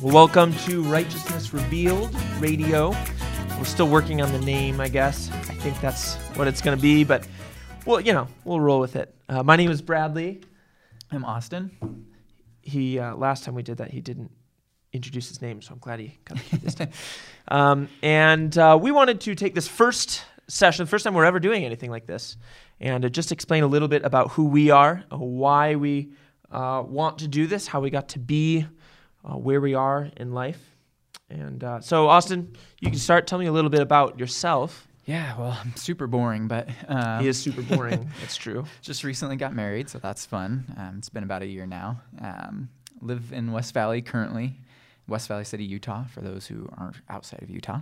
Well, welcome to Righteousness Revealed Radio. We're still working on the name, I guess. I think that's what it's going to be, but well, you know, we'll roll with it. Uh, my name is Bradley. I'm Austin. He uh, last time we did that, he didn't introduce his name, so I'm glad he key this time. Um, and uh, we wanted to take this first session, the first time we're ever doing anything like this, and uh, just explain a little bit about who we are, why we uh, want to do this, how we got to be uh, where we are in life. And uh, so, Austin, you can start. Tell me a little bit about yourself. Yeah, well, I'm super boring, but uh, He is super boring. it's true. just recently got married, so that's fun. Um, it's been about a year now. Um, live in West Valley currently, West Valley City, Utah, for those who aren't outside of Utah.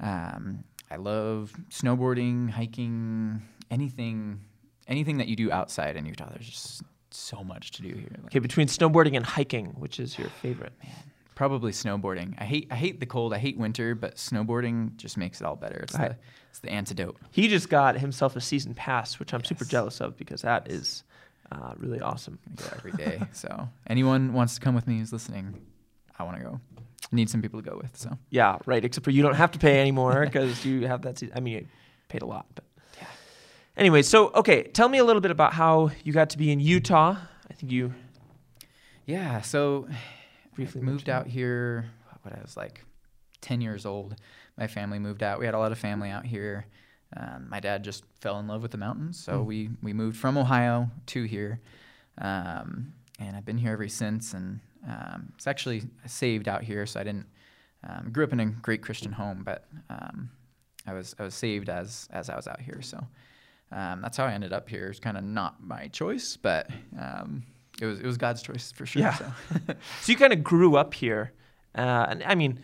Um, I love snowboarding, hiking, anything, anything that you do outside in Utah. There's just so much to do here. Like, Okay, between snowboarding and hiking, which is your favorite? Man, Probably snowboarding. I hate I hate the cold. I hate winter, but snowboarding just makes it all better. It's I- the it's the antidote. He just got himself a season pass, which I'm super jealous of because that is uh, really awesome. I go every day. so anyone wants to come with me who's listening, I want to go. Need some people to go with. So Yeah, right. Except for you don't have to pay anymore because you have that. Season. I mean, you paid a lot, but. Anyway, so okay, tell me a little bit about how you got to be in Utah. I think you yeah. So briefly I moved out here. What I was like, ten years old. My family moved out. We had a lot of family out here. Um, my dad just fell in love with the mountains, so Mm. we we moved from Ohio to here, um, and I've been here ever since. And um, it's actually saved out here, so I didn't. Um, grew up in a great Christian home, but um, I was I was saved as as I was out here. So um, that's how I ended up here. It's kind of not my choice, but um, it was it was God's choice for sure. Yeah. So. So you kind of grew up here, uh, and I mean,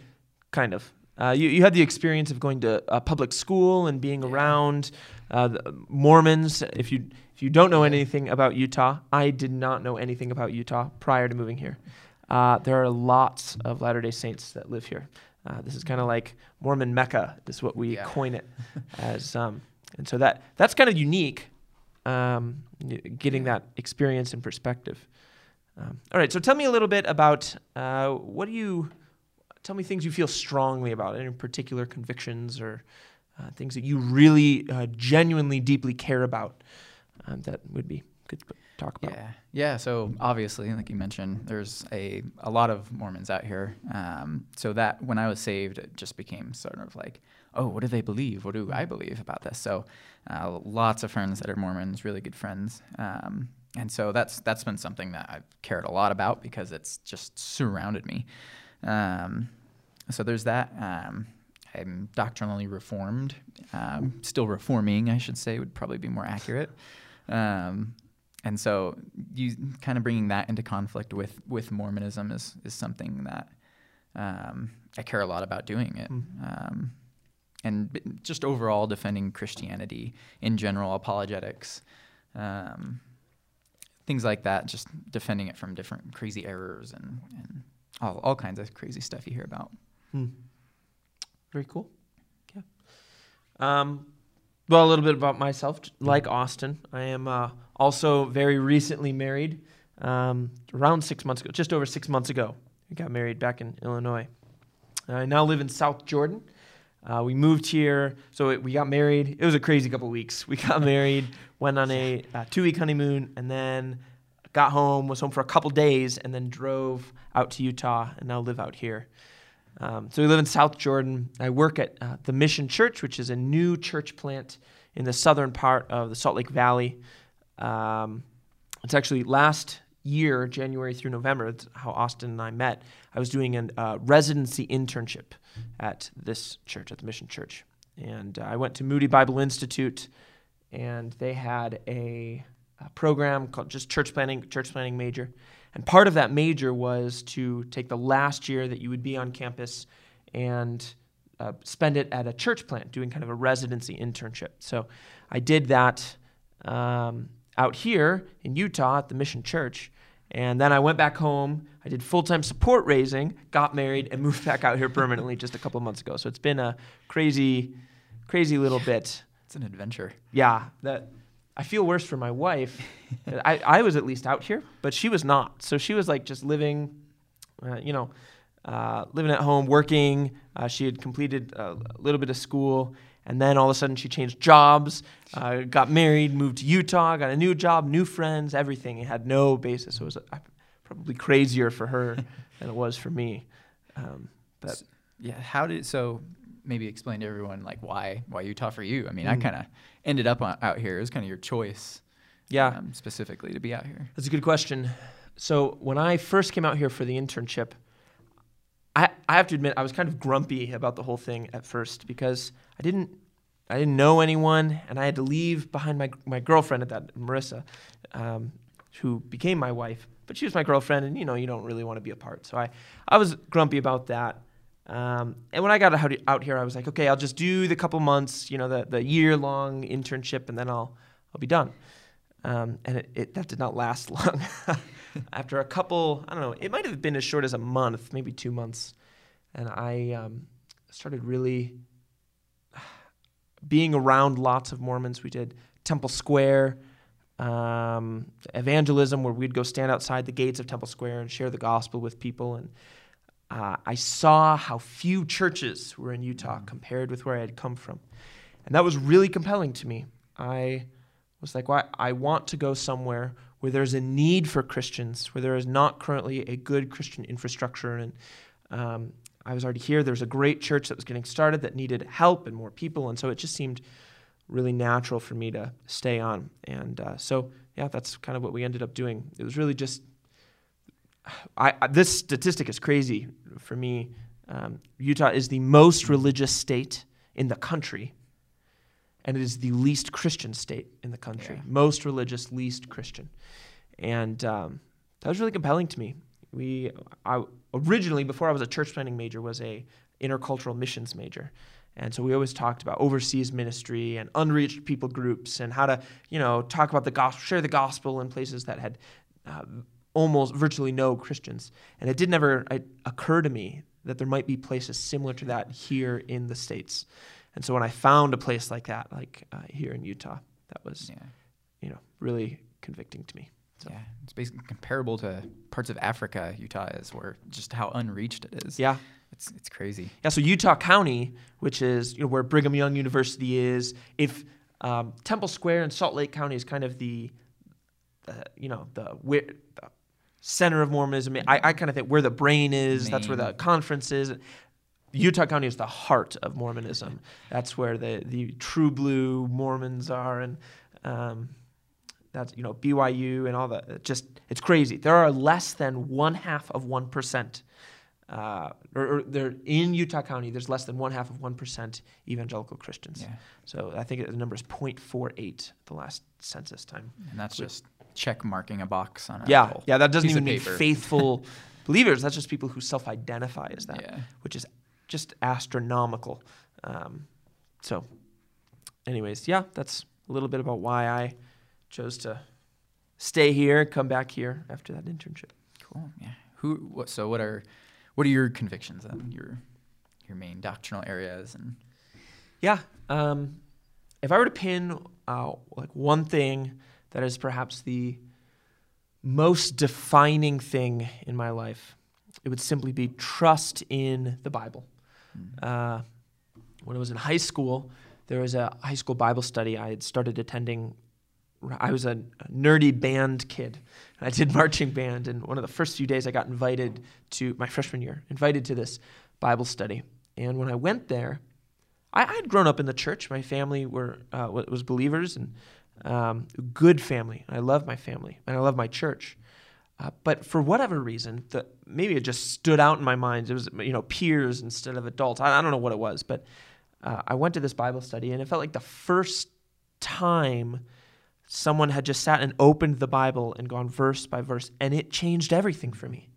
kind of. Uh, you, you had the experience of going to uh, public school and being Yeah. around uh, the Mormons. If you if you don't know anything about Utah, I did not know anything about Utah prior to moving here. Uh, there are lots of Latter Day Saints that live here. Uh, this is kind of like Mormon Mecca, This is what we Yeah. coin it as, um, and so that that's kind of unique. Um, getting that experience and perspective. Um, all right, so tell me a little bit about uh, what do you tell me things you feel strongly about, any particular convictions or uh, things that you really uh, genuinely deeply care about um, that would be good to talk about. Yeah, yeah. So obviously, like you mentioned, there's a a lot of Mormons out here. Um, so that when I was saved, it just became sort of like, oh, what do they believe? What do I believe about this? So uh, lots of friends that are Mormons, really good friends. Um, and so that's that's been something that I've cared a lot about because it's just surrounded me. Um, so there's that. Um, I'm doctrinally reformed, um, still reforming, I should say, would probably be more accurate. Um, and so you kind of bringing that into conflict with with Mormonism is is something that um, I care a lot about doing it. Mhm. And just overall defending Christianity in general, apologetics, um, things like that, just defending it from different crazy errors and, and all, all kinds of crazy stuff you hear about. Hmm. Very cool. Yeah. Um, well, a little bit about myself. Like Austin, I am uh, also very recently married. Um, around six months ago, just over six months ago, we got married back in Illinois. I now live in South Jordan. Uh, we moved here, so it, we got married. It was a crazy couple weeks. We got married, went on a uh, two-week honeymoon, and then got home, was home for a couple days, and then drove out to Utah, and now live out here. Um, so we live in South Jordan. I work at uh, the Mission Church, which is a new church plant in the southern part of the Salt Lake Valley. Um, it's actually last year, January through November, that's how Austin and I met. I was doing a uh, residency internship at this church, at the Mission Church. And uh, I went to Moody Bible Institute, and they had a, a program called just church planting, church planting major. And part of that major was to take the last year that you would be on campus and uh, spend it at a church plant, doing kind of a residency internship. So I did that um, out here in Utah at the Mission Church. And then I went back home. I did full time support raising, got married, and moved back out here permanently just a couple of months ago. So it's been a crazy, crazy little bit. It's an adventure. Yeah, that I feel worse for my wife. I, I was at least out here, but she was not. So she was like just living, uh, you know, uh, living at home, working. Uh, she had completed a little bit of school, and then all of a sudden she changed jobs, uh, got married, moved to Utah, got a new job, new friends, everything. It had no basis. It was uh, probably crazier for her than it was for me. Um, but yeah, how did so? Maybe explain to everyone like why why Utah for you. I mean, Mm. I kind of ended up on, out here. It was kind of your choice, yeah, um, specifically to be out here. That's a good question. So when I first came out here for the internship, I, I have to admit I was kind of grumpy about the whole thing at first because I didn't I didn't know anyone and I had to leave behind my my girlfriend at that Marissa, um, who became my wife. But she was my girlfriend, and you know you don't really want to be apart. So I I was grumpy about that. Um, and when I got out, here, I was like, okay, I'll just do the couple months, you know, the the year long internship, and then I'll I'll be done. Um, and it, it, that did not last long. After a couple, I don't know, it might have been as short as a month, maybe two months. And I um, started really being around lots of Mormons. We did Temple Square um, evangelism, where we'd go stand outside the gates of Temple Square and share the gospel with people. And uh, I saw how few churches were in Utah compared with where I had come from. And that was really compelling to me. I was like, well, I want to go somewhere where there's a need for Christians, where there is not currently a good Christian infrastructure. And um, I was already here. There was a great church that was getting started that needed help and more people. And so it just seemed really natural for me to stay on. And uh, so, yeah, that's kind of what we ended up doing. It was really just, I, I this statistic is crazy for me. Um, Utah is the most religious state in the country and it is the least Christian state in the country. Yeah. Most religious, least Christian, and um, that was really compelling to me. We, I originally before I was a church planting major was a intercultural missions major, and so we always talked about overseas ministry and unreached people groups and how to you know talk about the gospel, share the gospel in places that had uh, almost virtually no Christians, and it did never uh, occur to me that there might be places similar to that here in the states. And so when I found a place like that, like uh, here in Utah, that was, Yeah, you know, really convicting to me. So, yeah. It's basically comparable to parts of Africa. Utah is where just how unreached it is. yeah. it's it's crazy. Yeah, so Utah County, which is you know, where Brigham Young University is, if um, Temple Square and Salt Lake County is kind of the, uh, you know, the, where, the center of Mormonism. I, I kind of think where the brain is. That's where the conference is. Utah County is the heart of Mormonism. That's where the the true blue Mormons are, and um, that's you know BYU and all that. It just it's crazy. There are less than one half of one percent uh, or, or there in Utah County, there's less than one half of one percent evangelical Christians. Yeah, So I think the number is 0.48 the last census time. and that's Wait. just check marking a box on a yeah, yeah, that doesn't even mean faithful believers. That's just people who self-identify as that, Yeah, which is just astronomical. Um, so, anyways, yeah, that's a little bit about why I chose to stay here, come back here after that internship. cool. Yeah. Who? What? So what are what are your convictions then? Your your main doctrinal areas and Yeah. Um, if I were to pin uh, like one thing that is perhaps the most defining thing in my life, it would simply be trust in the Bible. Uh, when I was in high school, there was a high school Bible study I had started attending. I was a nerdy band kid. And I did marching band, and one of the first few days I got invited to my freshman year, invited to this Bible study. And when I went there, I, had grown up in the church. My family were uh, was believers and um, good family. I love my family and I love my church. Uh, but for whatever reason, the, maybe it just stood out in my mind. It was you know peers instead of adults. I, I don't know what it was, but uh, I went to this Bible study and it felt like the first time someone had just sat and opened the Bible and gone verse by verse, and it changed everything for me.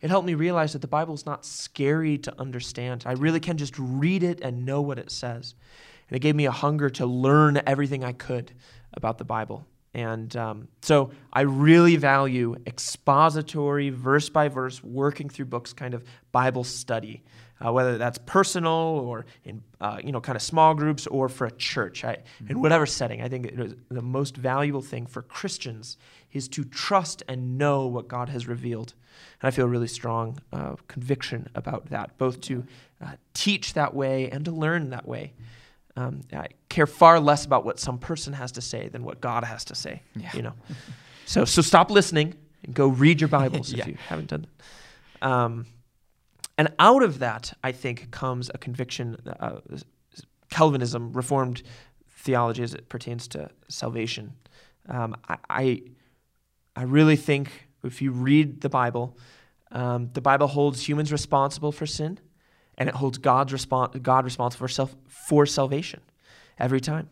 It helped me realize that the Bible is not scary to understand. I really can just read it and know what it says. And it gave me a hunger to learn everything I could about the Bible. And um, so I really value expository, verse by verse, working through books kind of Bible study, uh, whether that's personal or in uh, you know kind of small groups or for a church. I, in whatever setting, I think the most valuable thing for Christians is to trust and know what God has revealed. And I feel really strong uh, conviction about that, both to uh, teach that way and to learn that way. Um, I care far less about what some person has to say than what God has to say. Yeah. You know, so so stop listening and go read your Bibles Yeah. if you haven't done that. Um, and out of that, I think comes a conviction. Uh, Calvinism, Reformed theology, as it pertains to salvation. Um, I, I I really think if you read the Bible, um, the Bible holds humans responsible for sin, and it holds God's respon- God responsible for self for salvation every time.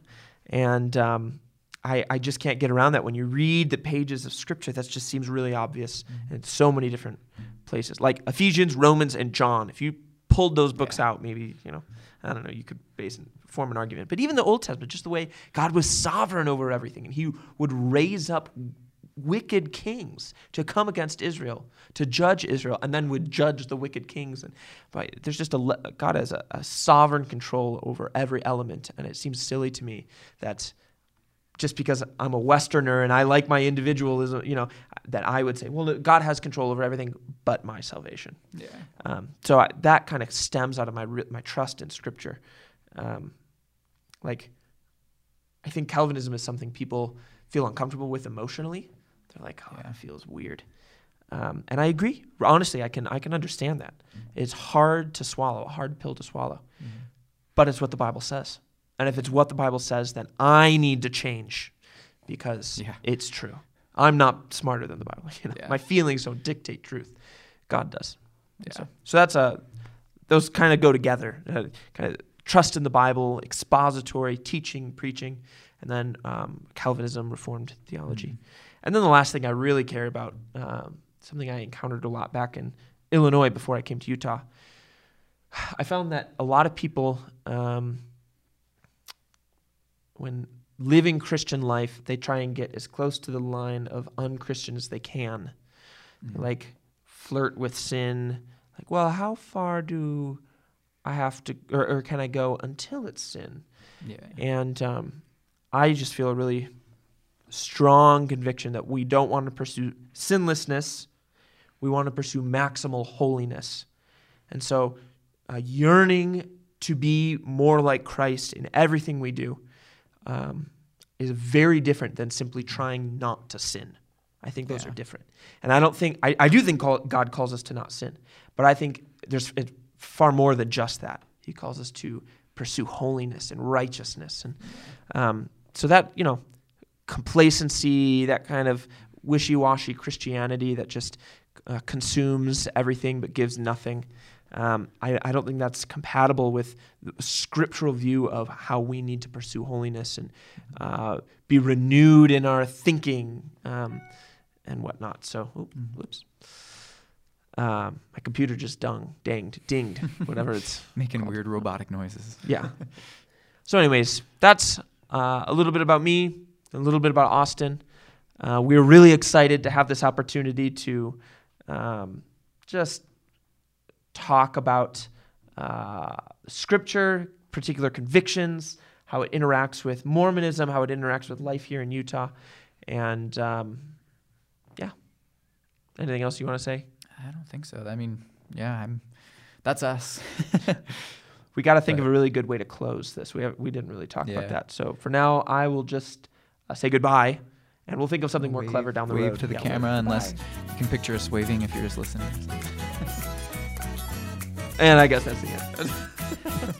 And um, I, I just can't get around that. When you read the pages of Scripture, that just seems really obvious in so many different places, like Ephesians, Romans, and John. If you pulled those books Yeah. out, maybe you know, I don't know, you could base and form an argument. But even the Old Testament, just the way God was sovereign over everything, and He would raise up wicked kings to come against Israel, to judge Israel, and then would judge the wicked kings. And but there's just a God has a, a sovereign control over every element, and it seems silly to me that just because I'm a Westerner and I like my individualism, you know, that I would say, well, God has control over everything but my salvation. Yeah. Um, so I, that kind of stems out of my my trust in Scripture. Um, like, I think Calvinism is something people feel uncomfortable with emotionally. They're like, oh, Yeah. that feels weird. Um, and I agree. Honestly, I can I can understand that. It's hard to swallow, a hard pill to swallow. But it's what the Bible says. And if it's what the Bible says, then I need to change because Yeah. it's true. I'm not smarter than the Bible. You know, Yeah. my feelings don't dictate truth. God does. Yeah. So, so that's a those kind of go together. Uh, kind of trust in the Bible, expository teaching, preaching, and then um, Calvinism, Reformed theology. And then the last thing I really care about, um, something I encountered a lot back in Illinois before I came to Utah. I found that a lot of people, um, when living Christian life, they try and get as close to the line of unchristian as they can. They, like flirt with sin. Like, well, how far do I have to, or, or can I go until it's sin? Yeah. And um, I just feel a really strong conviction that we don't want to pursue sinlessness. We want to pursue maximal holiness. And so, uh, yearning to be more like Christ in everything we do um, is very different than simply trying not to sin. I think those Yeah. are different. And I don't think, I, I do think call, God calls us to not sin, but I think there's it's far more than just that. He calls us to pursue holiness and righteousness. And um, so that, you know, complacency, that kind of wishy washy Christianity that just uh, consumes everything but gives nothing. Um, I, I don't think that's compatible with the scriptural view of how we need to pursue holiness and uh, be renewed in our thinking um, and whatnot. So, oop, whoops. Um, my computer just dung, danged, dinged, whatever it's Making weird robotic noises. yeah. So, anyways, that's uh, a little bit about me, a little bit about Austin. Uh, we're really excited to have this opportunity to um, just talk about uh, scripture, particular convictions, how it interacts with Mormonism, how it interacts with life here in Utah, and um, yeah. Anything else you want to say? I don't think so. I mean, yeah, I'm. That's us. We got to think But- of a really good way to close this. We have, we didn't really talk about that. So for now, I will just uh, say goodbye, and we'll think of something more Wave- clever down the wave road. to the Yeah. camera, unless you can picture us waving if you're just listening. And I guess that's the end.